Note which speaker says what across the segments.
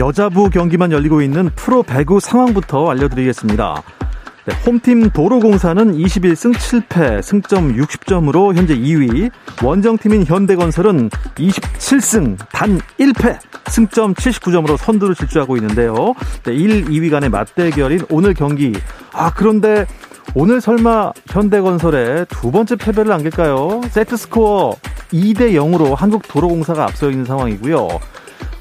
Speaker 1: 여자부 경기만 열리고 있는 프로 배구 상황부터 알려드리겠습니다. 네, 홈팀 도로공사는 21승 7패, 승점 60점으로 현재 2위. 원정팀인 현대건설은 27승 단 1패, 승점 79점으로 선두를 질주하고 있는데요. 네, 1, 2위 간의 맞대결인 오늘 경기. 아, 그런데 오늘 설마 현대건설의 두 번째 패배를 안길까요? 세트 스코어 2대 0으로 한국도로공사가 앞서 있는 상황이고요.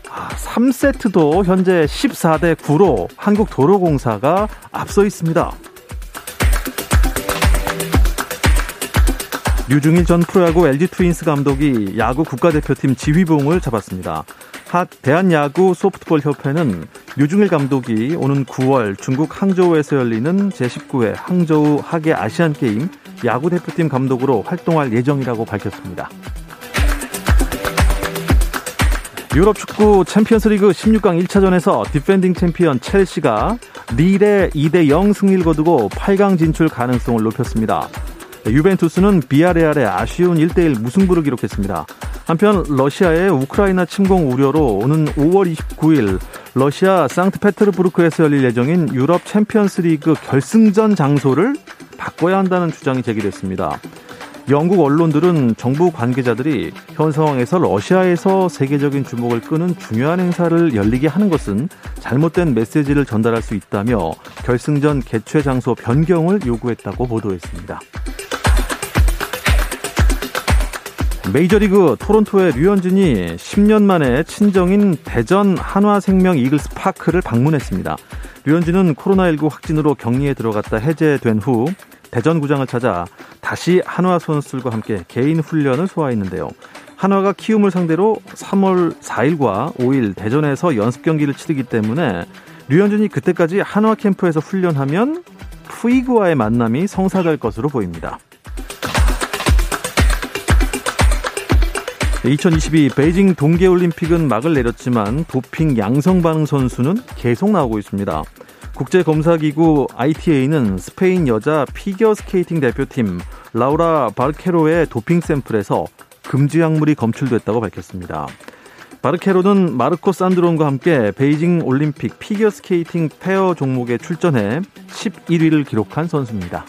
Speaker 1: 3세트도 아, 현재 14대 9로 한국도로공사가 앞서 있습니다. 류중일 전 프로야구 LG 트윈스 감독이 야구 국가대표팀 지휘봉을 잡았습니다. 핫 대한야구 소프트볼 협회는 류중일 감독이 오는 9월 중국 항저우에서 열리는 제19회 항저우 하계 아시안 게임 야구 대표팀 감독으로 활동할 예정이라고 밝혔습니다. 유럽 축구 챔피언스리그 16강 1차전에서 디펜딩 챔피언 첼시가 릴에 2대 0 승리를 거두고 8강 진출 가능성을 높였습니다. 유벤투스는 비아레알의 아쉬운 1대1 무승부를 기록했습니다. 한편 러시아의 우크라이나 침공 우려로 오는 5월 29일 러시아 상트페테르부르크에서 열릴 예정인 유럽 챔피언스리그 결승전 장소를 바꿔야 한다는 주장이 제기됐습니다. 영국 언론들은 정부 관계자들이 현 상황에서 러시아에서 세계적인 주목을 끄는 중요한 행사를 열리게 하는 것은 잘못된 메시지를 전달할 수 있다며 결승전 개최 장소 변경을 요구했다고 보도했습니다. 메이저리그 토론토의 류현진이 10년 만에 친정인 대전 한화생명 이글스 파크를 방문했습니다. 류현진은 코로나19 확진으로 격리에 들어갔다 해제된 후 대전구장을 찾아 다시 한화 선수들과 함께 개인 훈련을 소화했는데요. 한화가 키움을 상대로 3월 4일과 5일 대전에서 연습 경기를 치르기 때문에 류현진이 그때까지 한화 캠프에서 훈련하면 푸이그와의 만남이 성사될 것으로 보입니다. 2022 베이징 동계올림픽은 막을 내렸지만 도핑 양성 반응 선수는 계속 나오고 있습니다. 국제검사기구 ITA는 스페인 여자 피겨스케이팅 대표팀 라우라 바르케로의 도핑 샘플에서 금지 약물이 검출됐다고 밝혔습니다. 바르케로는 마르코 산드론과 함께 베이징 올림픽 피겨스케이팅 페어 종목에 출전해 11위를 기록한 선수입니다.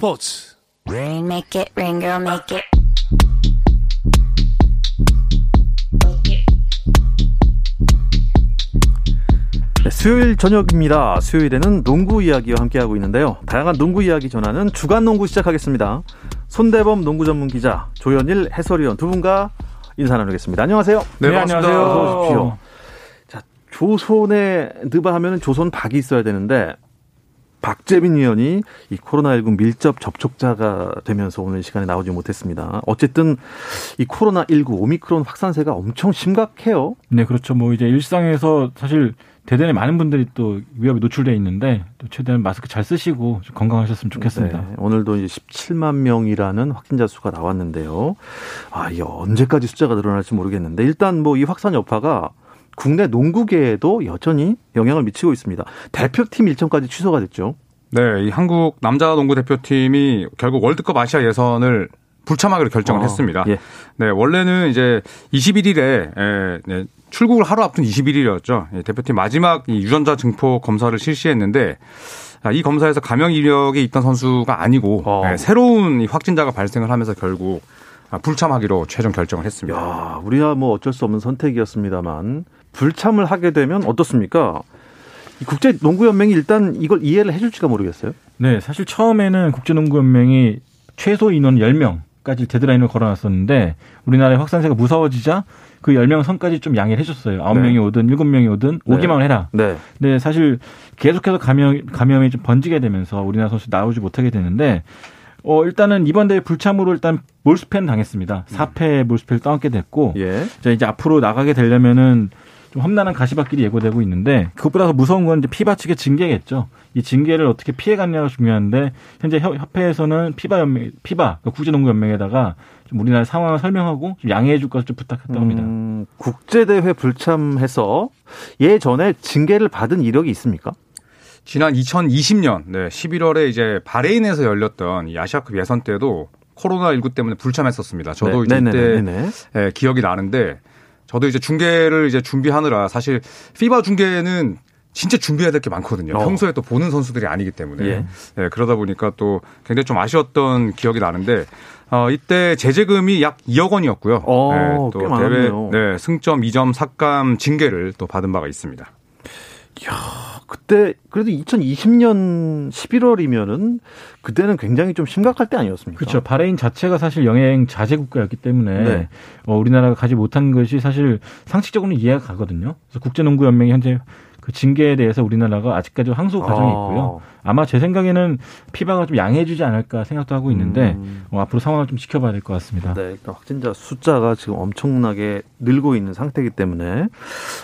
Speaker 1: 스포츠 스포츠 Rain make it, rain girl make it. 네, 수요일 저녁입니다. 수요일에는 농구 이야기와 함께하고 있는데요. 다양한 농구 이야기 전하는 주간 농구 시작하겠습니다. 손대범 농구 전문 기자, 조현일 해설위원 두 분과 인사 나누겠습니다. 안녕하세요.
Speaker 2: 네, 네 안녕하세요. 어서 오십시오.
Speaker 1: 자, 조선에 느바 하면 조선 박이 있어야 되는데 박재민 의원이 이 코로나19 밀접 접촉자가 되면서 오늘 시간에 나오지 못했습니다. 어쨌든 이 코로나19 오미크론 확산세가 엄청 심각해요.
Speaker 2: 네, 그렇죠. 뭐 이제 일상에서 사실 대단히 많은 분들이 또 위협에 노출돼 있는데 또 최대한 마스크 잘 쓰시고 좀 건강하셨으면 좋겠습니다. 네,
Speaker 1: 오늘도 이제 17만 명이라는 확진자 수가 나왔는데요. 아, 이 언제까지 숫자가 늘어날지 모르겠는데 일단 뭐 이 확산 여파가 국내 농구계에도 여전히 영향을 미치고 있습니다. 대표팀 일정까지 취소가 됐죠.
Speaker 3: 네, 이 한국 남자 농구 대표팀이 결국 월드컵 아시아 예선을 불참하기로 결정을 어, 했습니다. 예. 네, 원래는 이제 21일에 에, 네, 출국을 하루 앞둔 21일이었죠. 예, 대표팀 마지막 이 유전자 증폭 검사를 실시했는데 아, 이 검사에서 감염 이력이 있던 선수가 아니고 어. 네, 새로운 확진자가 발생을 하면서 결국 아, 불참하기로 최종 결정을 했습니다.
Speaker 1: 야, 우리야 뭐 어쩔 수 없는 선택이었습니다만 불참을 하게 되면 어떻습니까? 국제 농구연맹이 일단 이걸 이해를 해줄지가 모르겠어요.
Speaker 2: 네, 사실 처음에는 국제 농구연맹이 최소 인원 10명 까지 데드라인을 걸어놨었는데 우리나라의 확산세가 무서워지자 그 10명 선까지 좀 양해를 해줬어요. 9명이 네. 오든 7명이 오든 네. 오기만 해라. 네. 근데 사실 계속해서 감염, 감염이 좀 번지게 되면서 우리나라 선수 나오지 못하게 되는데 어, 일단은 이번 대회 불참으로 일단 몰스팬 당했습니다. 4패 몰스팬을 떠안게 됐고. 예. 자, 이제 앞으로 나가게 되려면은 좀 험난한 가시밭길이 예고되고 있는데 그것보다 더 무서운 건 이제 피바 측의 징계겠죠. 이 징계를 어떻게 피해갔냐가 중요한데 현재 협회에서는 피바 연맹, 피바 그러니까 국제농구연맹에다가 좀 우리나라 상황을 설명하고 좀 양해해 줄 것을 좀 부탁했다고 합니다. 음,
Speaker 1: 국제대회 불참해서 예전에 징계를 받은 이력이 있습니까?
Speaker 3: 지난 2020년 네, 11월에 이제 바레인에서 열렸던 이 아시아컵 예선 때도 코로나19 때문에 불참했었습니다. 저도 네, 이제 네, 네, 네, 네. 예, 기억이 나는데 저도 이제 중계를 이제 준비하느라 사실 피바 중계는 진짜 준비해야 될 게 많거든요. 어. 평소에 또 보는 선수들이 아니기 때문에. 예. 네, 그러다 보니까 또 굉장히 좀 아쉬웠던 기억이 나는데 어, 이때 제재금이 약 2억 원이었고요. 어, 네, 또 대회 네, 승점 2점 삭감 징계를 또 받은 바가 있습니다.
Speaker 1: 이야, 그때 그래도 2020년 11월이면은 그때는 굉장히 좀 심각할 때 아니었습니까?
Speaker 2: 그렇죠. 바레인 자체가 사실 여행 자제 국가였기 때문에 네. 어, 우리나라가 가지 못한 것이 사실 상식적으로는 이해가 가거든요. 그래서 국제농구연맹이 현재 그 징계에 대해서 우리나라가 아직까지 항소 과정이 아. 있고요. 아마 제 생각에는 FIBA가 좀 양해해주지 않을까 생각도 하고 있는데 음. 어, 앞으로 상황을 좀 지켜봐야 될 것 같습니다.
Speaker 1: 네, 일단 확진자 숫자가 지금 엄청나게 늘고 있는 상태이기 때문에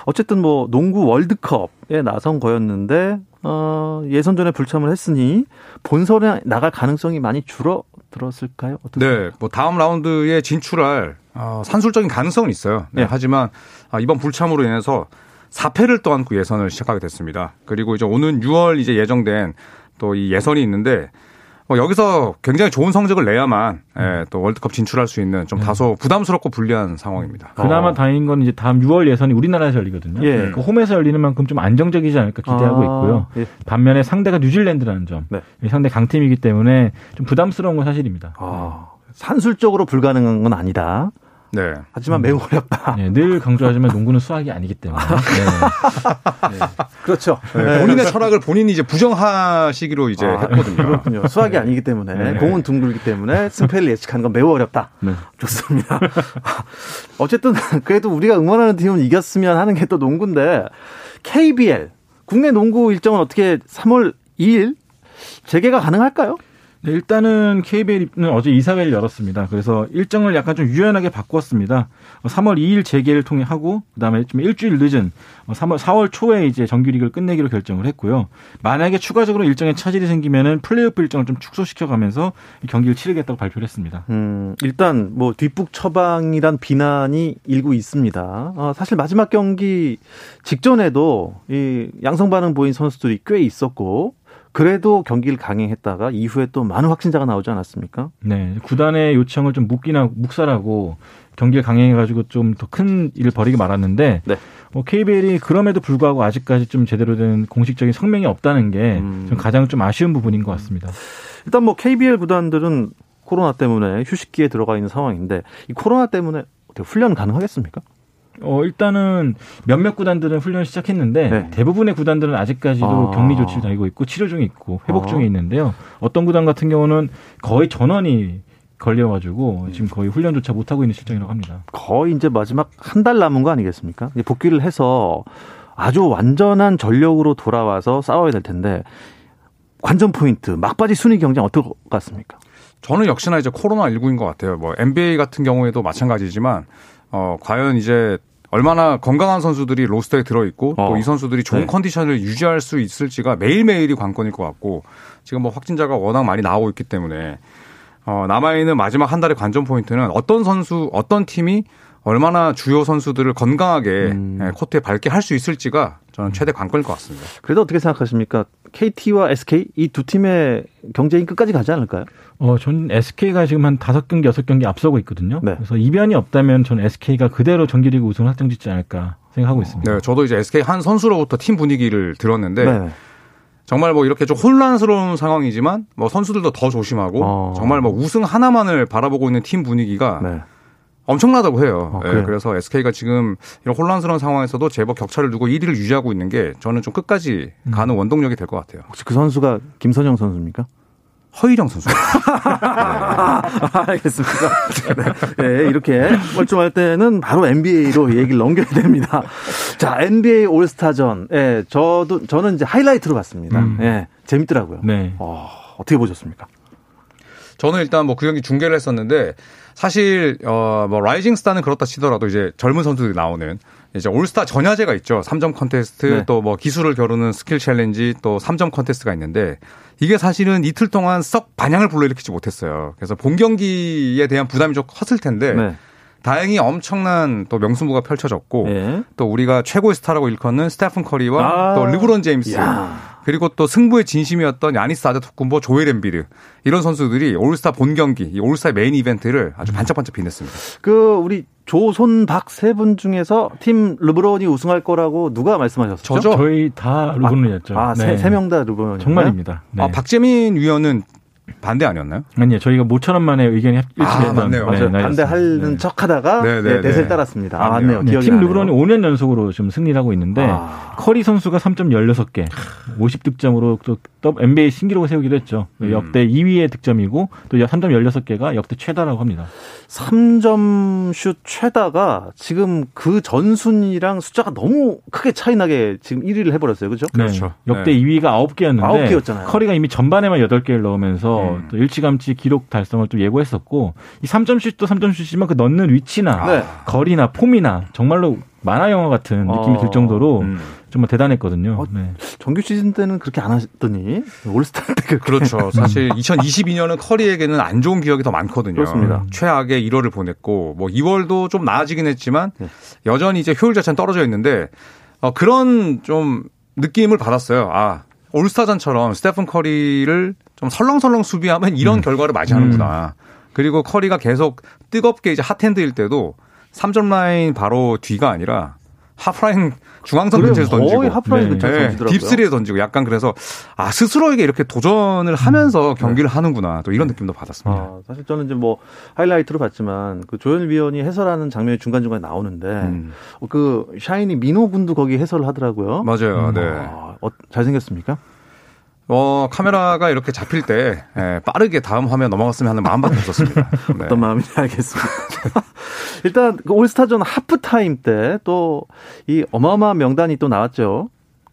Speaker 1: 어쨌든 뭐 농구 월드컵에 나선 거였는데 어, 예선전에 불참을 했으니 본선에 나갈 가능성이 많이 줄어들었을까요?
Speaker 3: 어떻습니까? 네, 뭐 다음 라운드에 진출할 어, 산술적인 가능성은 있어요. 네, 네. 하지만 아, 이번 불참으로 인해서 4패를 떠안고 예선을 시작하게 됐습니다. 그리고 이제 오는 6월 이제 예정된 또 이 예선이 있는데 어, 여기서 굉장히 좋은 성적을 내야만 예, 또 월드컵 진출할 수 있는 좀 네. 다소 부담스럽고 불리한 상황입니다.
Speaker 2: 그나마 어. 다행인 건 이제 다음 6월 예선이 우리나라에서 열리거든요. 예. 그 홈에서 열리는 만큼 좀 안정적이지 않을까 기대하고 아. 있고요. 예. 반면에 상대가 뉴질랜드라는 점, 네. 상대 강팀이기 때문에 좀 부담스러운 건 사실입니다. 아.
Speaker 1: 산술적으로 불가능한 건 아니다. 네. 하지만 매우 어렵다.
Speaker 2: 네, 늘 강조하지만 농구는 수학이 아니기 때문에. 네.
Speaker 1: 네. 그렇죠.
Speaker 3: 네. 본인의 철학을 본인이 이제 부정하시기로 이제 아, 했거든요.
Speaker 1: 그렇군요. 수학이 네. 아니기 때문에 네. 공은 둥글기 때문에 승패를 예측하는 건 매우 어렵다. 네. 좋습니다. 어쨌든 그래도 우리가 응원하는 팀은 이겼으면 하는 게 또 농구인데 KBL 국내 농구 일정은 어떻게 3월 2일 재개가 가능할까요?
Speaker 2: 네, 일단은 KBL은 어제 이사회를 열었습니다. 그래서 일정을 약간 좀 유연하게 바꿨습니다. 3월 어, 2일 재개를 통해 하고 그다음에 좀 일주일 늦은 3월 어, 4월 초에 이제 정규리그를 끝내기로 결정을 했고요. 만약에 추가적으로 일정에 차질이 생기면은 플레이오프 일정을 좀 축소시켜 가면서 경기를 치르겠다고 발표를 했습니다. 음,
Speaker 1: 일단 뭐 뒷북 처방이란 비난이 일고 있습니다. 어, 사실 마지막 경기 직전에도 이 양성 반응 보인 선수들이 꽤 있었고 그래도 경기를 강행했다가 이후에 또 많은 확진자가 나오지 않았습니까?
Speaker 2: 네. 구단의 요청을 좀 묵기나 묵살하고 경기를 강행해가지고 좀 더 큰 일을 벌이기 말았는데 네. 뭐 KBL이 그럼에도 불구하고 아직까지 좀 제대로 된 공식적인 성명이 없다는 게 음. 좀 가장 좀 아쉬운 부분인 것 같습니다.
Speaker 1: 일단 뭐 KBL 구단들은 코로나 때문에 휴식기에 들어가 있는 상황인데 이 코로나 때문에 어떻게 훈련 가능하겠습니까?
Speaker 2: 어, 일단은 몇몇 구단들은 훈련을 시작했는데 네. 대부분의 구단들은 아직까지도 아. 격리 조치를 다니고 있고 치료 중에 있고 회복 아. 중에 있는데요. 어떤 구단 같은 경우는 거의 전원이 걸려가지고 지금 거의 훈련조차 못하고 있는 실정이라고 합니다.
Speaker 1: 거의 이제 마지막 한 달 남은 거 아니겠습니까? 복귀를 해서 아주 완전한 전력으로 돌아와서 싸워야 될 텐데 관전 포인트 막바지 순위 경쟁 어떨 것 같습니까?
Speaker 3: 저는 역시나 이제 코로나 19인 것 같아요. 뭐 NBA 같은 경우에도 마찬가지지만 어, 과연 이제 얼마나 건강한 선수들이 로스터에 들어있고 어. 또이 선수들이 좋은 네. 컨디션을 유지할 수 있을지가 매일매일이 관건일 것 같고 지금 뭐 확진자가 워낙 많이 나오고 있기 때문에 어, 남아있는 마지막 한 달의 관전 포인트는 어떤 선수, 어떤 팀이 얼마나 주요 선수들을 건강하게 음. 예, 코트에 밝게 할 수 있을지가 저는 최대 관건일 것 같습니다.
Speaker 1: 그래도 어떻게 생각하십니까? KT와 SK 이 두 팀의 경쟁이 끝까지 가지 않을까요?
Speaker 2: 어, 전 SK가 지금 한 다섯 경기 여섯 경기 앞서고 있거든요. 네. 그래서 이변이 없다면 전 SK가 그대로 정규리그 우승 확정짓지 않을까 생각하고 있습니다.
Speaker 3: 네, 저도 이제 SK 한 선수로부터 팀 분위기를 들었는데 네. 정말 뭐 이렇게 좀 혼란스러운 상황이지만 뭐 선수들도 더 조심하고 어. 정말 뭐 우승 하나만을 바라보고 있는 팀 분위기가 네. 엄청나다고 해요. 어, 네, 그래서 SK가 지금 이런 혼란스러운 상황에서도 제법 격차를 두고 1위를 유지하고 있는 게 저는 좀 끝까지 음. 가는 원동력이 될 것 같아요.
Speaker 1: 혹시 그 선수가 김선영 선수입니까?
Speaker 3: 허일영 선수. 네.
Speaker 1: 알겠습니다. 네. 네, 이렇게 멀쩡할 때는 바로 NBA로 얘기를 넘겨야 됩니다. 자, NBA 올스타전. 예, 네, 저도, 저는 이제 하이라이트로 봤습니다. 음. 예, 재밌더라고요. 네. 어, 어떻게 보셨습니까?
Speaker 3: 저는 일단 뭐 그 경기 중계를 했었는데 사실 어뭐 rising star는 그렇다 치더라도 이제 젊은 선수들이 나오는 이제 올스타 전야제가 있죠. 3점 콘테스트 네. 또뭐 기술을 겨루는 skill challenge 또 3점 콘테스트가 있는데 이게 사실은 이틀 동안 썩 반향을 불러일으키지 못했어요. 그래서 본 경기에 대한 부담이 좀 컸을 텐데 네. 다행히 엄청난 또 명승부가 펼쳐졌고 네. 또 우리가 최고의 스타라고 일컫는 스테픈 커리와 아~ 또 르브론 제임스 야. 그리고 또 승부에 진심이었던 야니스 아데토쿤보, 조엘 엠비드 이런 선수들이 올스타 본 경기, 이 올스타 메인 이벤트를 아주 반짝반짝 빛냈습니다.
Speaker 1: 그 우리 조손박 세 분 중에서 팀 르브론이 우승할 거라고 누가 말씀하셨죠?
Speaker 2: 저죠. 저희 다 르브론이었죠.
Speaker 1: 아, 네. 세명 다 르브론.
Speaker 2: 정말입니다.
Speaker 3: 네. 아, 박재민 위원은 반대 아니었나요?
Speaker 2: 아니요. 저희가 모처럼 만에 의견이 일치했던 아,
Speaker 3: 맞네요.
Speaker 1: 네, 반대하는 네. 척하다가 네, 네, 네, 대세를 따랐습니다. 아, 맞네요.
Speaker 2: 네, 팀 르브론이 5년 연속으로 좀 승리를 하고 있는데 아. 커리 선수가 3점 16개, 50득점으로 또 NBA 신기록을 세우기도 했죠. 음. 역대 2위의 득점이고 또 3점 16개가 역대 최다라고 합니다.
Speaker 1: 3점 슛 최다가 지금 그 전순이랑 숫자가 너무 크게 차이 나게 지금 1위를 해버렸어요. 그렇죠?
Speaker 2: 그렇죠. 역대 2위가 9개였는데 9개였잖아요. 커리가 이미 전반에만 8개를 넣으면서 음. 또 일찌감치 기록 달성을 또 예고했었고 이 3점 슛도 3점 슛이지만 그 넣는 위치나 네. 거리나 폼이나 정말로 만화 영화 같은 느낌이 어. 들 정도로 음. 정말 대단했거든요. 어, 네.
Speaker 1: 정규 시즌 때는 그렇게 안 하셨더니 올스타 때
Speaker 3: 그렇죠. 사실 2022년은 커리에게는 안 좋은 기억이 더 많거든요.
Speaker 1: 그렇습니다.
Speaker 3: 최악의 1월을 보냈고 뭐 2월도 좀 나아지긴 했지만 네. 여전히 이제 효율 자체는 떨어져 있는데 어, 그런 좀 느낌을 받았어요. 아 올스타전처럼 스테픈 커리를 좀 설렁설렁 수비하면 이런 음. 결과를 맞이하는구나. 음. 그리고 커리가 계속 뜨겁게 이제 핫핸드일 때도 3점 라인 바로 뒤가 아니라 하프라인 중앙선 근처에서 던지고
Speaker 1: 거의 하프라인 근처에 네. 던지더라고요.
Speaker 3: 딥스리에 던지고 약간 그래서 아 스스로에게 이렇게 도전을 하면서 음. 경기를 네. 하는구나 또 이런 느낌도 받았습니다. 아,
Speaker 1: 사실 저는 이제 뭐 하이라이트로 봤지만 그 조현 위원이 해설하는 장면이 중간 중간에 나오는데 음. 그 샤이니 민호 군도 거기 해설을 하더라고요.
Speaker 3: 맞아요. 음. 네. 아,
Speaker 1: 어, 잘생겼습니까?
Speaker 3: 어, 카메라가 이렇게 잡힐 때 예, 빠르게 다음 화면 넘어갔으면 하는 마음밖에 없었습니다.
Speaker 1: 네. 어떤 마음인지 알겠습니다. 일단 그 올스타전 하프타임 때 또 이 어마어마한 명단이 또 나왔죠.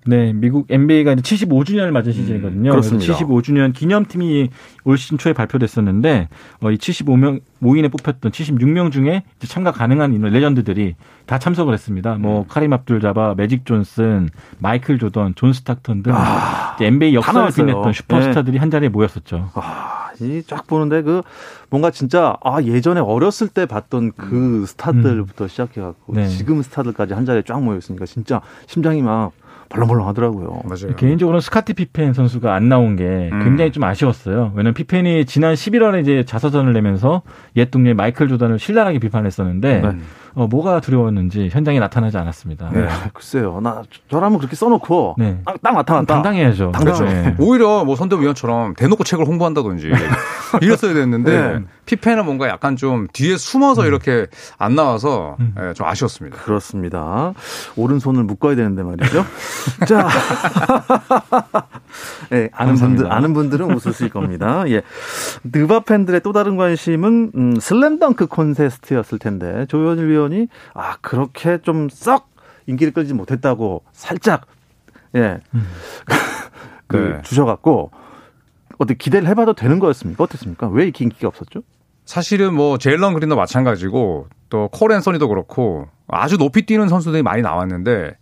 Speaker 2: 네, 미국 NBA가 이제 75주년을 맞은 시즌이거든요. 음, 그렇습니다. 75주년 기념팀이 올 시즌 초에 발표됐었는데 어, 이 75명 모인에 뽑혔던 76명 중에 참가 가능한 인원 레전드들이 다 참석을 했습니다. 뭐 음. 카림 압둘 자바, 매직 존슨, 마이클 조던, 존 스탁턴 등 아, NBA 역사를 빛냈던 슈퍼스타들이 네. 한 자리에 모였었죠.
Speaker 1: 아, 이쫙 보는데 그 뭔가 진짜 아 예전에 어렸을 때 봤던 그 음. 스타들부터 시작해갖고 네. 지금 스타들까지 한 자리에 쫙 모여 있으니까 진짜 심장이 막 벌렁벌렁 하더라고요.
Speaker 3: 맞아요.
Speaker 2: 개인적으로는 스카티 피펜 선수가 안 나온 게 음. 굉장히 좀 아쉬웠어요. 왜냐면 피펜이 지난 11월에 이제 자서전을 내면서 옛 동네 마이클 조단을 신랄하게 비판했었는데 네. 어, 뭐가 두려웠는지 현장에 나타나지 않았습니다.
Speaker 1: 네. 네. 글쎄요. 나 저라면 그렇게 써놓고 네. 딱, 딱 나타났다.
Speaker 2: 당당해야죠.
Speaker 3: 그렇죠. 네. 오히려 뭐 선대 위원처럼 대놓고 책을 홍보한다든지 이랬어야 됐는데 네. 피펜은 뭔가 약간 좀 뒤에 숨어서 음. 이렇게 안 나와서 음. 네, 좀 아쉬웠습니다.
Speaker 1: 그렇습니다. 오른손을 묶어야 되는데 말이죠. 자, 네, 아는 분들 아는 분들은 웃으실 겁니다. 예, 느바 팬들의 또 다른 관심은 음, 슬램덩크 콘테스트였을 텐데 조현일 위원 의원이 아 그렇게 좀 썩 인기를 끌지 못했다고 살짝 예 음. 그 네. 주셔갖고 어떻게 기대를 해봐도 되는 거였습니까? 어땠습니까? 왜 이렇게 인기가 없었죠?
Speaker 3: 사실은 뭐 제일런 그린도 마찬가지고 또 콜 앤서니도 그렇고 아주 높이 뛰는 선수들이 많이 나왔는데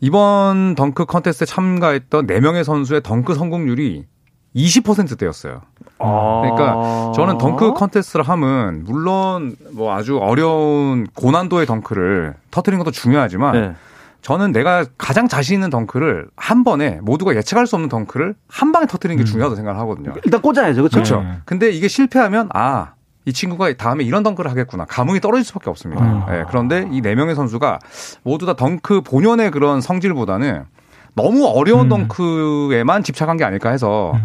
Speaker 3: 이번 덩크 컨테스트에 참가했던 4명의 선수의 덩크 성공률이 20%대였어요. 아. 그러니까 저는 덩크 컨테스트를 하면 물론 뭐 아주 어려운 고난도의 덩크를 터트리는 것도 중요하지만 네. 저는 내가 가장 자신 있는 덩크를 한 번에 모두가 예측할 수 없는 덩크를 한 방에 터트리는 게 음. 중요하다고 생각을 하거든요.
Speaker 1: 일단 꽂아야죠. 그렇죠.
Speaker 3: 네. 근데 이게 실패하면 아, 이 친구가 다음에 이런 덩크를 하겠구나. 감흥이 떨어질 수밖에 없습니다. 음. 네, 그런데 이 네 명의 선수가 모두 다 덩크 본연의 그런 성질보다는 너무 어려운 음. 덩크에만 집착한 게 아닐까 해서 음.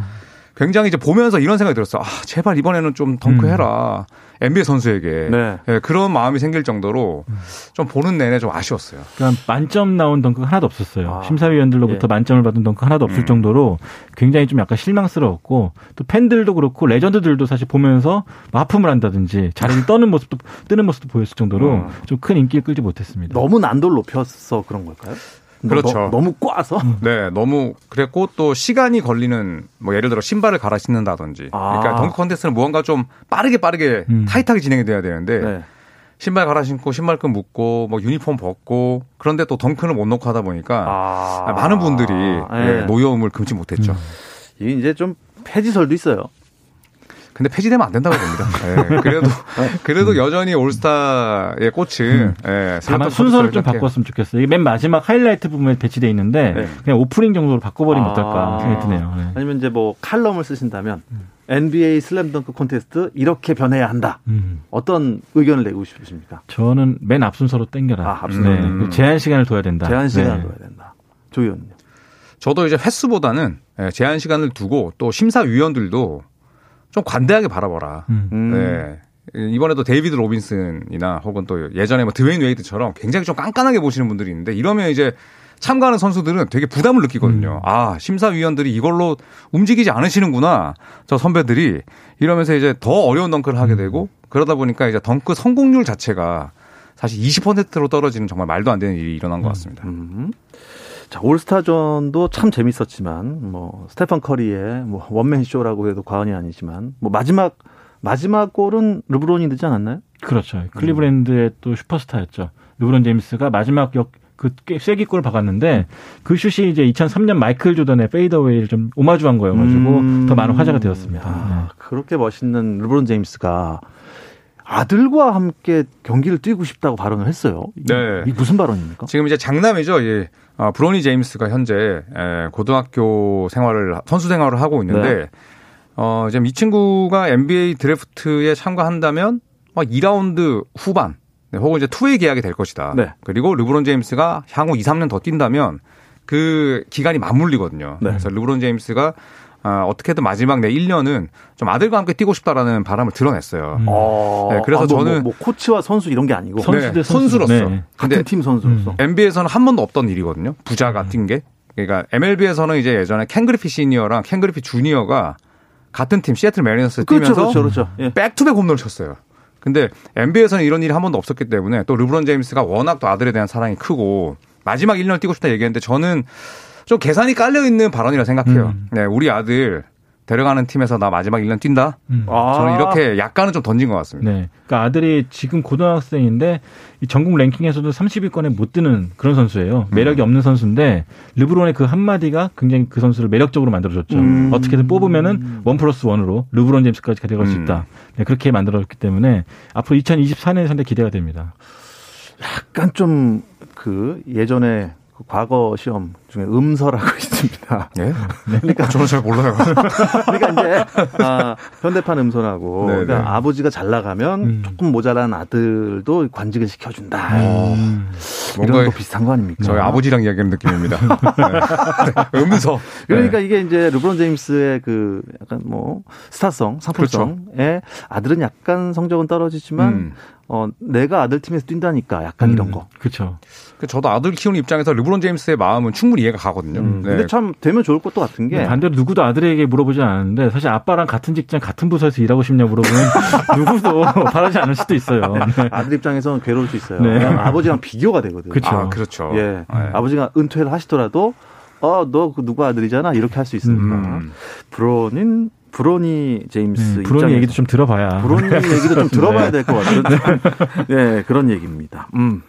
Speaker 3: 굉장히 이제 보면서 이런 생각이 들었어. 아, 제발 이번에는 좀 덩크 해라. 음. NBA 선수에게 네. 네, 그런 마음이 생길 정도로 좀 보는 내내 좀 아쉬웠어요.
Speaker 2: 그러니까 만점 나온 덩크가 하나도 없었어요. 아. 심사위원들로부터 예. 만점을 받은 덩크 하나도 없을 음. 정도로 굉장히 좀 약간 실망스러웠고 또 팬들도 그렇고 레전드들도 사실 보면서 뭐 하품을 한다든지 자리를 떠는 모습도 뜨는 모습도 보였을 정도로 음. 좀 큰 인기를 끌지 못했습니다.
Speaker 1: 너무 난도를 높여서 그런 걸까요?
Speaker 3: 그렇죠.
Speaker 1: 너무 꽈서?
Speaker 3: 네, 너무 그랬고 또 시간이 걸리는 뭐 예를 들어 신발을 갈아 신는다든지. 아. 그러니까 덩크 컨테스트는 무언가 좀 빠르게 빠르게 음. tight하게 진행이 돼야 되는데 네. 신발 갈아 신고 신발끈 묶고 뭐 유니폼 벗고 그런데 또 덩크는 못 놓고 하다 보니까 아. 많은 분들이 네. 예, 노여움을 금치 못했죠. 음.
Speaker 1: 이게 이제 좀 폐지설도 있어요.
Speaker 3: 근데 폐지되면 안 된다고 봅니다. 네, 그래도 그래도 음. 여전히 올스타의 꽃은 음.
Speaker 2: 네, 다만 순서를 좀 바꿨으면 좋겠어요. 이게 맨 마지막 하이라이트 부분에 배치돼 있는데 네. 그냥 오프닝 정도로 바꿔버리면 아. 어떨까 생각이 드네요. 네.
Speaker 1: 아니면 이제 뭐 칼럼을 쓰신다면 NBA 슬램덩크 콘테스트 이렇게 변해야 한다. 음. 어떤 의견을 내고 싶으십니까?
Speaker 2: 저는 맨 앞순서로 땡겨라. 아, 앞순서. 네. 음. 제한 시간을 둬야 된다.
Speaker 1: 제한 시간을 네. 둬야 된다. 조 위원은요?
Speaker 3: 저도 이제 횟수보다는 예, 제한 시간을 두고 또 심사위원들도 좀 관대하게 바라봐라. 음. 네. 이번에도 데이비드 로빈슨이나 혹은 또 예전에 뭐 드웨인 웨이드처럼 굉장히 좀 깐깐하게 보시는 분들이 있는데 이러면 이제 참가하는 선수들은 되게 부담을 느끼거든요. 음. 아, 심사위원들이 이걸로 움직이지 않으시는구나. 저 선배들이 이러면서 이제 더 어려운 덩크를 하게 되고 그러다 보니까 이제 덩크 성공률 자체가 사실 20%로 떨어지는 정말 말도 안 되는 일이 일어난 것 같습니다. 음. 음.
Speaker 1: 자, 올스타전도 참 재밌었지만 뭐 스테판 커리의 뭐 원맨 쇼라고 해도 과언이 아니지만 뭐 마지막 마지막 골은 르브론이 넣지 않았나요?
Speaker 2: 그렇죠. 클리브랜드의 음. 또 슈퍼스타였죠. 르브론 제임스가 마지막 역 그 쐐기골 박았는데 그 슛이 이제 2003년 마이클 조던의 페이더웨이를 좀 오마주한 거여가지고 음. 더 많은 화제가 되었습니다. 야,
Speaker 1: 네. 그렇게 멋있는 르브론 제임스가 아들과 함께 경기를 뛰고 싶다고 발언을 했어요. 네. 이 무슨 발언입니까?
Speaker 3: 지금 이제 장남이죠. 예. 어, 브로니 제임스가 현재 에, 고등학교 생활을 선수 생활을 하고 있는데 네. 어, 지금 이 친구가 NBA 드래프트에 참가한다면 막 2라운드 후반 네, 혹은 이제 two-way 계약이 될 것이다. 네. 그리고 르브론 제임스가 향후 2, 3년 더 뛴다면 그 기간이 맞물리거든요. 네. 그래서 르브론 제임스가 아, 어떻게든 마지막 내 1년은 좀 아들과 함께 뛰고 싶다라는 바람을 드러냈어요. 음.
Speaker 1: 네, 그래서 아, 뭐, 저는 뭐, 뭐, 코치와 선수 이런 게 아니고
Speaker 3: 선수 네, 선수로서 네.
Speaker 1: 같은 팀 선수로서 음.
Speaker 3: NBA에서는 한 번도 없던 일이거든요. 부자가 음. 뛴 게. 그러니까 MLB에서는 이제 예전에 켄 그리피 시니어랑 켄 그리피 주니어가 같은 팀 시애틀 매리너스 그렇죠, 뛰면서 그렇죠, 그렇죠. 예. back-to-back 홈런을 쳤어요. 근데 NBA에서는 이런 일이 한 번도 없었기 때문에 또 르브론 제임스가 워낙 또 아들에 대한 사랑이 크고 마지막 1년을 뛰고 싶다 얘기했는데 저는 좀 계산이 깔려 있는 발언이라 생각해요. 음. 네, 우리 아들 데려가는 팀에서 나 마지막 1년 뛴다. 음. 저는 이렇게 약간은 좀 던진 것 같습니다.
Speaker 2: 네. 그러니까 아들이 지금 고등학생인데 이 전국 랭킹에서도 30위권에 못 드는 그런 선수예요. 매력이 음. 없는 선수인데 르브론의 그 한마디가 굉장히 그 선수를 매력적으로 만들어줬죠. 음. 어떻게든 뽑으면은 원 플러스 원으로 르브론 제임스까지 가져갈 수 음. 있다. 네, 그렇게 만들어졌기 때문에 앞으로 2024년에 상대 기대가 됩니다.
Speaker 1: 약간 좀 그 예전에 그 과거 시험 중에 음서라고 있습니다. 예? 네?
Speaker 3: 그러니까 저는 잘 몰라요.
Speaker 1: 그러니까 이제 아, 현대판 음서라고 네, 그러니까 네. 아버지가 잘 나가면 음. 조금 모자란 아들도 관직을 시켜준다. 음. 이런 거 비슷한 거 아닙니까?
Speaker 3: 저희 아버지랑 이야기하는 느낌입니다. 네. 음서.
Speaker 1: 그러니까 네. 이게 이제 르브론 제임스의 그 약간 뭐 스타성, 상품성에 그렇죠. 아들은 약간 성적은 떨어지지만 음. 어, 내가 아들 팀에서 뛴다니까 약간 음, 이런 거.
Speaker 2: 그렇죠.
Speaker 3: 저도 아들 키우는 입장에서 르브론 제임스의 마음은 충분히 이해가 가거든요. 음,
Speaker 1: 네. 근데 참 되면 좋을 것도 같은 게
Speaker 2: 반대로 누구도 아들에게 물어보지 않았는데 사실 아빠랑 같은 직장 같은 부서에서 일하고 싶냐 물어보면 누구도 바라지 않을 수도 있어요. 네.
Speaker 1: 아들 입장에서는 괴로울 수 있어요. 네. 아버지랑 비교가 되거든요.
Speaker 3: 그렇죠. 아, 그렇죠.
Speaker 1: 예. 네. 아버지가 은퇴를 하시더라도 어, 너그 누구 아들이잖아. 이렇게 할 수 있으니까. 음. 브론인 브로니 제임스
Speaker 2: 네, 브로니 얘기도 좀 들어봐야
Speaker 1: 브로니 얘기도 좀 들어봐야 될 것 같은 네 그런 얘기입니다. 음.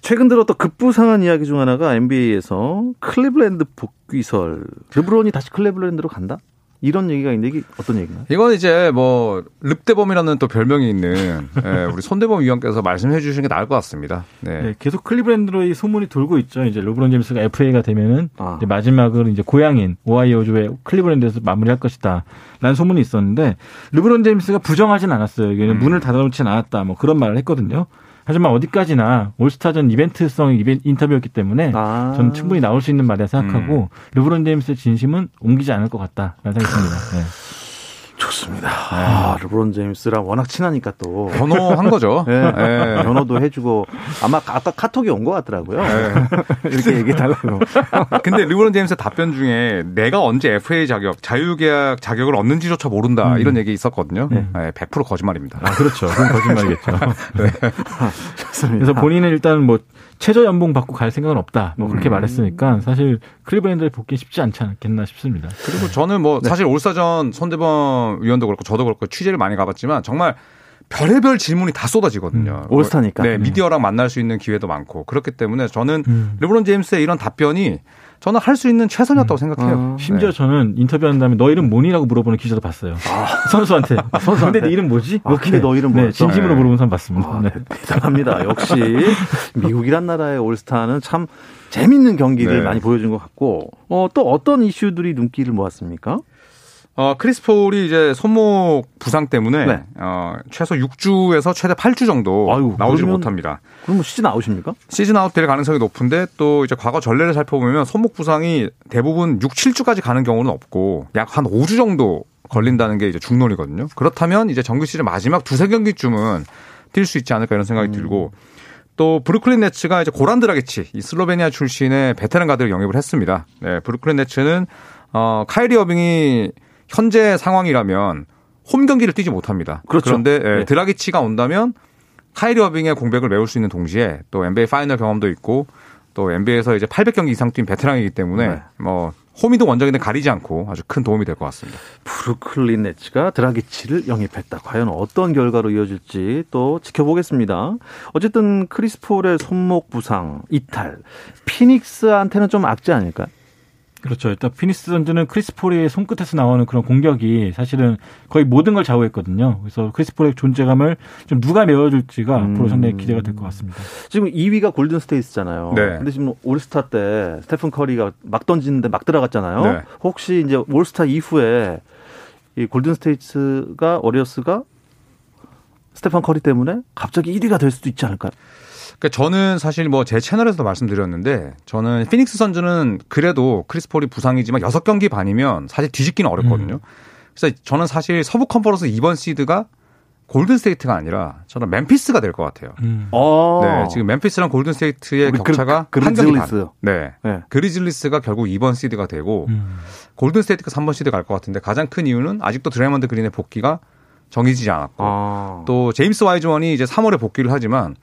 Speaker 1: 최근 들어 또 급부상한 이야기 중 하나가 NBA에서 클리블랜드 복귀설 르브론이 다시 클리블랜드로 간다? 이런 얘기가 있는데 이게 어떤 얘기인가요?
Speaker 3: 이건 이제 뭐 릅대범이라는 또 별명이 있는 예, 우리 손대범 위원께서 말씀해 주시는 게 나을 것 같습니다.
Speaker 2: 네. 네 계속 클리브랜드로 이 소문이 돌고 있죠. 이제 르브론 제임스가 FA가 되면은 아. 이제 마지막으로 이제 고향인 오하이오주의 클리브랜드에서 마무리할 것이다. 라는 소문이 있었는데 르브론 제임스가 부정하진 않았어요. 이게 음. 문을 닫아놓진 않았다. 뭐 그런 말을 했거든요. 하지만 어디까지나 올스타전 이벤트성 이벤, 인터뷰였기 때문에 아. 저는 충분히 나올 수 있는 말이라 생각하고 음. 르브론 제임스의 진심은 옮기지 않을 것 같다라는 생각이 듭니다. 네.
Speaker 1: 좋습니다. 네. 아, 르브론 제임스랑 워낙 친하니까 또
Speaker 3: 변호한 거죠. 네.
Speaker 1: 네. 변호도 해주고 아마 아까 카톡이 온 것 같더라고요. 네. 이렇게 얘기해달라고.
Speaker 3: 근데 르브론 제임스 답변 중에 내가 언제 FA 자격, 자유계약 자격을 얻는지조차 모른다 음. 이런 얘기 있었거든요. 네. 100% 거짓말입니다.
Speaker 2: 아 그렇죠. 그건 거짓말이겠죠. 네. 좋습니다. 그래서 본인은 일단 뭐 최저 연봉 받고 갈 생각은 없다. 뭐 그렇게 음. 말했으니까 사실 클리브랜드에 복귀 쉽지 않지 않겠나 싶습니다.
Speaker 3: 그리고 저는 뭐 네. 사실 올스타전 손대범 위원도 그렇고 저도 그렇고 취재를 많이 가봤지만 정말 별의별 질문이 다 쏟아지거든요.
Speaker 1: 음, 올스타니까.
Speaker 3: 네, 미디어랑 만날 수 있는 기회도 많고 그렇기 때문에 저는 음. 르브론 제임스의 이런 답변이 저는 할 수 있는 최선이었다고 음. 생각해요.
Speaker 2: 아, 심지어 네. 저는 인터뷰한 다음에 너 이름 뭐니라고 물어보는 기자도 봤어요. 아. 선수한테. 아, 선수한테. 근데 네 이름 뭐지?
Speaker 1: 아, 근데 너 이름 뭐였어?
Speaker 2: 네, 진심으로 네. 물어본 사람 봤습니다. 아, 네.
Speaker 1: 대단합니다. 역시 미국이란 나라의 올스타는 참 재밌는 경기를 네. 많이 보여준 것 같고 어, 또 어떤 이슈들이 눈길을 모았습니까?
Speaker 3: 어, 크리스 폴이 이제 손목 부상 때문에 네. 어, 최소 6주에서 최대 8주 정도 아유, 나오지 못합니다.
Speaker 1: 그럼 뭐 시즌 아웃입니까?
Speaker 3: 시즌 아웃 될 가능성이 높은데 또 이제 과거 전례를 살펴보면 손목 부상이 대부분 6, 7주까지 가는 경우는 없고 약 한 5주 정도 걸린다는 게 이제 중론이거든요. 그렇다면 이제 정규 시즌 마지막 두세 경기쯤은 뛸 수 있지 않을까 이런 생각이 음. 들고 또 브루클린 네츠가 이제 고란 드라기치 이 슬로베니아 출신의 베테랑 가드를 영입을 했습니다. 네, 브루클린 네츠는 어 카이리 어빙이 현재 상황이라면 홈 경기를 뛰지 못합니다. 그렇죠. 그런데 예, 네. 드라기치가 온다면 카이리 어빙의 공백을 메울 수 있는 동시에 또 NBA 파이널 경험도 있고 또 NBA에서 이제 800경기 이상 뛴 베테랑이기 때문에 네. 뭐 홈이든 원정이든 가리지 않고 아주 큰 도움이 될 것 같습니다.
Speaker 1: 브루클린 네츠가 드라기치를 영입했다. 과연 어떤 결과로 이어질지 또 지켜보겠습니다. 어쨌든 크리스 폴의 손목 부상, 이탈, 피닉스한테는 좀 악재 아닐까요?
Speaker 2: 그렇죠. 일단 피닉스 선즈는 크리스 폴의 손끝에서 나오는 그런 공격이 사실은 거의 모든 걸 좌우했거든요. 그래서 크리스 폴의 존재감을 좀 누가 메워줄지가 음. 앞으로 상당히 기대가 될 것 같습니다.
Speaker 1: 지금 2위가 골든 스테이트잖아요. 네. 근데 지금 올스타 때 스테픈 커리가 막 던지는데 막 들어갔잖아요. 네. 혹시 이제 올스타 이후에 이 골든 스테이트가 워리어스가 스테판 커리 때문에 갑자기 1위가 될 수도 있지 않을까요?
Speaker 3: 그러니까 저는 사실 뭐 제 채널에서도 말씀드렸는데 저는 피닉스 선즈는 그래도 크리스 폴이 부상이지만 6경기 반이면 사실 뒤집기는 어렵거든요. 음. 그래서 저는 사실 서부 컨퍼런스 2번 시드가 골든스테이트가 아니라 저는 멤피스가 될 것 같아요. 음. 어. 네, 지금 멤피스랑 골든스테이트의 격차가 그, 한 경기 반. 네. 네. 그리즐리스가 결국 2번 시드가 되고 음. 골든스테이트가 3번 시드 갈 것 같은데 가장 큰 이유는 아직도 드레이먼드 그린의 복귀가 정해지지 않았고 아. 또 제임스 와이즈원이 이제 3월에 복귀를 하지만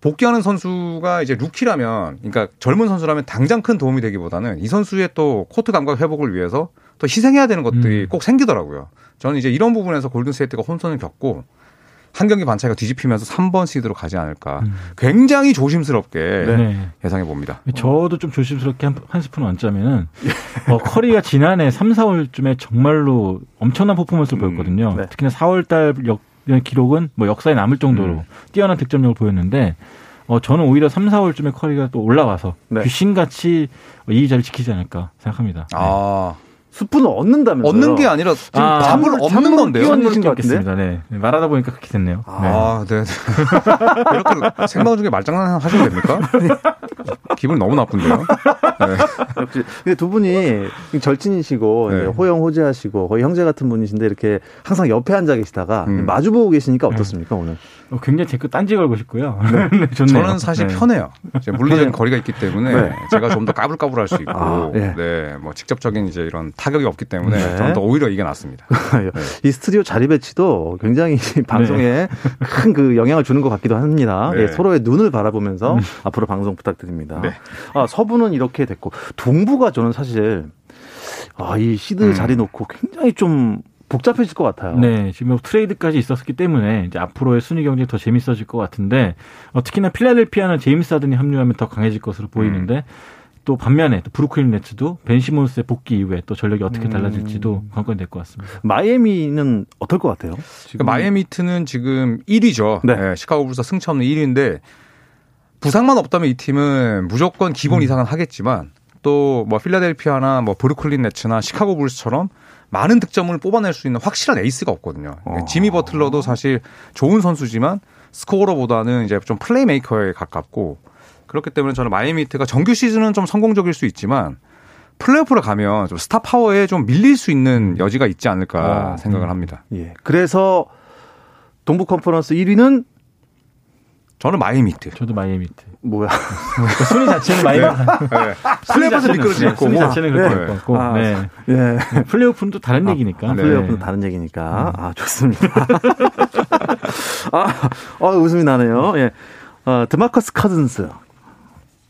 Speaker 3: 복귀하는 선수가 이제 루키라면, 그러니까 젊은 선수라면 당장 큰 도움이 되기보다는 이 선수의 또 코트 감각 회복을 위해서 또 희생해야 되는 것들이 음. 꼭 생기더라고요. 저는 이제 이런 부분에서 골든스테이트가 혼선을 겪고 한 경기 반차가 뒤집히면서 3번 시드로 가지 않을까. 음. 굉장히 조심스럽게 네. 예상해 봅니다.
Speaker 2: 저도 좀 조심스럽게 한, 한 스푼 얹자면은 어, 커리가 지난해 3, 4월쯤에 정말로 엄청난 퍼포먼스를 음. 보였거든요. 네. 특히나 4월 달 역, 기록은 뭐 역사에 남을 정도로 음. 뛰어난 득점력을 보였는데 어, 저는 오히려 3, 4월쯤에 커리가 또 올라와서 네. 귀신같이 이 자리를 지키지 않을까 생각합니다.
Speaker 3: 아.
Speaker 1: 네. 스푼을 얻는다면서요?
Speaker 3: 얻는 게 아니라 지금 아, 잡을 얻는 건데요.
Speaker 2: 끼워넣으신 것 같습니다. 네. 말하다 보니까 그렇게 됐네요.
Speaker 3: 아, 네. 네. 이렇게 생방 중에 말장난 하셔도 됩니까? 기분 너무 나쁜데요. 네.
Speaker 1: 역시 근데 두 분이 절친이시고 네. 호영 호재하시고 거의 형제 같은 분이신데 이렇게 항상 옆에 앉아 계시다가 음. 마주 보고 계시니까 어떻습니까 오늘?
Speaker 2: 어, 굉장히 제거 딴지 걸고 싶고요.
Speaker 3: 네. 네. 저는 사실 네. 편해요. 물리적인 거리가 있기 때문에 네. 제가 좀 더 까불까불할 수 있고, 아, 네. 네. 뭐 직접적인 이제 이런 타격이 없기 때문에 네. 저는 더 오히려 이게 낫습니다. 네.
Speaker 1: 이 스튜디오 자리 배치도 굉장히 방송에 큰 그 영향을 주는 것 같기도 합니다. 예, 서로의 눈을 바라보면서 음. 앞으로 방송 부탁드립니다. 아, 서부는 이렇게 됐고 동부가 저는 사실 아, 이 시드 음. 자리 놓고 굉장히 좀 복잡해질 것 같아요.
Speaker 2: 네, 지금 뭐 트레이드까지 있었기 때문에 이제 앞으로의 순위 경쟁이 더 재밌어질 것 같은데 어, 특히나 필라델피아는 제임스 하든이 합류하면 더 강해질 것으로 보이는데 음. 또 반면에 또 브루클린 네츠도 벤 시몬스의 복귀 이후에 또 전력이 어떻게 음. 달라질지도 관건이 될 것 같습니다.
Speaker 1: 마이애미는 어떨 것 같아요?
Speaker 3: 지금 마이애미 히트는 지금 1위죠. 네. 네, 시카고 불스와 승차 없는 1위인데 부상만 없다면 이 팀은 무조건 기본 음. 이상은 하겠지만 또 뭐 필라델피아나 뭐 브루클린 네츠나 시카고 불스처럼 많은 득점을 뽑아낼 수 있는 확실한 에이스가 없거든요. 어. 지미 버틀러도 사실 좋은 선수지만 scorer보다는 이제 좀 playmaker에 가깝고 그렇기 때문에 저는 마이애미 히트가 정규 시즌은 좀 성공적일 수 있지만 플레이오프를 가면 좀 star power에 좀 밀릴 수 있는 여지가 있지 않을까 어, 생각을 합니다.
Speaker 1: 예. 그래서 동부 컨퍼런스 1위는
Speaker 3: 저는 마이애미 히트.
Speaker 2: 저도 마이애미 히트.
Speaker 1: 뭐야?
Speaker 2: 그러니까 순위 자체는 마이애미. 네.
Speaker 3: 플레이오프에서 미끄러질
Speaker 2: 거고. 순위 자체는 그렇게 네. 것 같고. 아, 네. 예. 플레이오프는 또 다른 아, 얘기니까.
Speaker 1: 네. 플레이오프는 다른 얘기니까. 음. 아, 좋습니다. 아, 어, 웃음이 나네요. 예. 어, 드마커스 커즌스.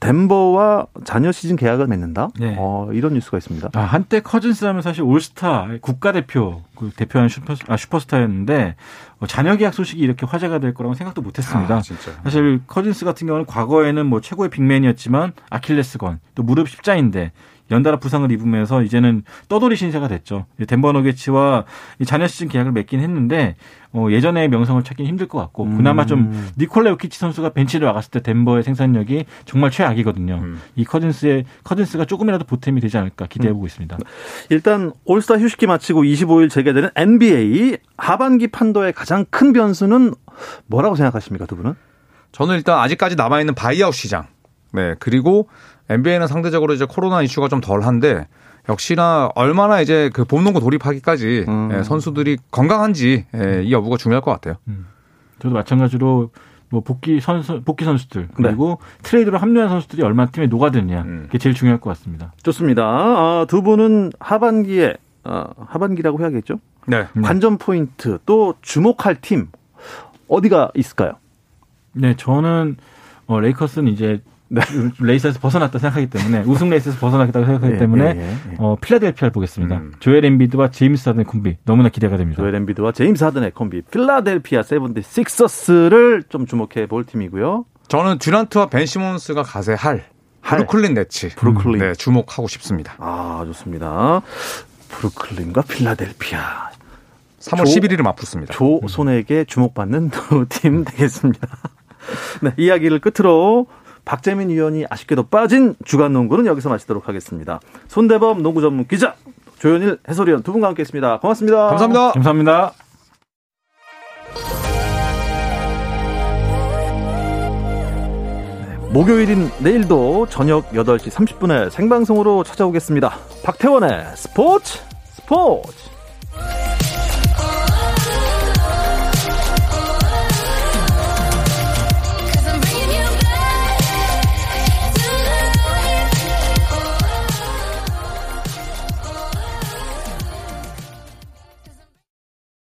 Speaker 1: 덴버와 잔여 시즌 계약을 맺는다. 네. 어, 이런 뉴스가 있습니다.
Speaker 2: 아, 한때 커즌스 하면 사실 올스타 국가대표 그 대표하는 슈퍼, 아, 슈퍼스타였는데 어, 잔여 계약 소식이 이렇게 화제가 될 거라고 생각도 못했습니다. 아, 사실 커즌스 같은 경우는 과거에는 뭐 최고의 big man이었지만 아킬레스건 또 무릎 십자인대 연달아 부상을 입으면서 이제는 떠돌이 신세가 됐죠. 덴버 너게츠와 잔여 시즌 계약을 맺긴 했는데 어, 예전의 명성을 찾기는 힘들 것 같고 음. 그나마 좀 니콜라 요키치 선수가 벤치를 나갔을 때 덴버의 생산력이 정말 최악이거든요. 음. 이 커즌스의 커즌스가 조금이라도 보탬이 되지 않을까 기대해 보고 음. 있습니다.
Speaker 1: 일단 올스타 휴식기 마치고 25일 재개되는 NBA 하반기 판도의 가장 큰 변수는 뭐라고 생각하십니까, 두 분은?
Speaker 3: 저는 일단 아직까지 남아 있는 buyout 시장. 네, 그리고 NBA는 상대적으로 이제 코로나 이슈가 좀 덜한데 역시나 얼마나 이제 그 봄농구 돌입하기까지 음. 예, 선수들이 건강한지 예, 이 여부가 중요할 것 같아요. 음.
Speaker 2: 저도 마찬가지로 뭐 복귀 선수 복귀 선수들 그리고 네. 트레이드로 합류한 선수들이 얼마나 팀에 녹아드느냐 음. 그게 제일 중요할 것 같습니다.
Speaker 1: 좋습니다. 아, 두 분은 하반기에 어, 하반기라고 해야겠죠? 네. 관전 포인트 또 주목할 팀 어디가 있을까요?
Speaker 2: 네, 저는 어, 레이커스는 이제 네. 레이스에서 벗어났다 생각하기 때문에 우승 레이스에서 벗어나겠다고 생각하기 예, 때문에 예, 예, 예. 어, 필라델피아를 보겠습니다. 음. 조엘 엠비드와 제임스 하든의 콤비 너무나 기대가 됩니다.
Speaker 1: 조엘 엠비드와 제임스 하든의 콤비 필라델피아 세븐티 식서스를 좀 주목해 볼 팀이고요.
Speaker 3: 저는 듀란트와 벤 시몬스가 가세할 브루클린 네츠 브루클린 네, 주목하고 싶습니다.
Speaker 1: 아 좋습니다. 브루클린과 필라델피아
Speaker 3: 3월 조, 11일을 맞붙습니다.
Speaker 1: 조손에게 주목받는 두 팀 되겠습니다. 네, 이야기를 끝으로 박재민 위원이 아쉽게도 빠진 주간 농구는 여기서 마치도록 하겠습니다. 손대범 농구 전문 기자, 조현일 해설위원 두 분과 함께했습니다. 고맙습니다.
Speaker 3: 감사합니다.
Speaker 2: 감사합니다.
Speaker 1: 네, 목요일인 내일도 저녁 8시 30분에 생방송으로 찾아오겠습니다. 박태원의 스포츠 스포츠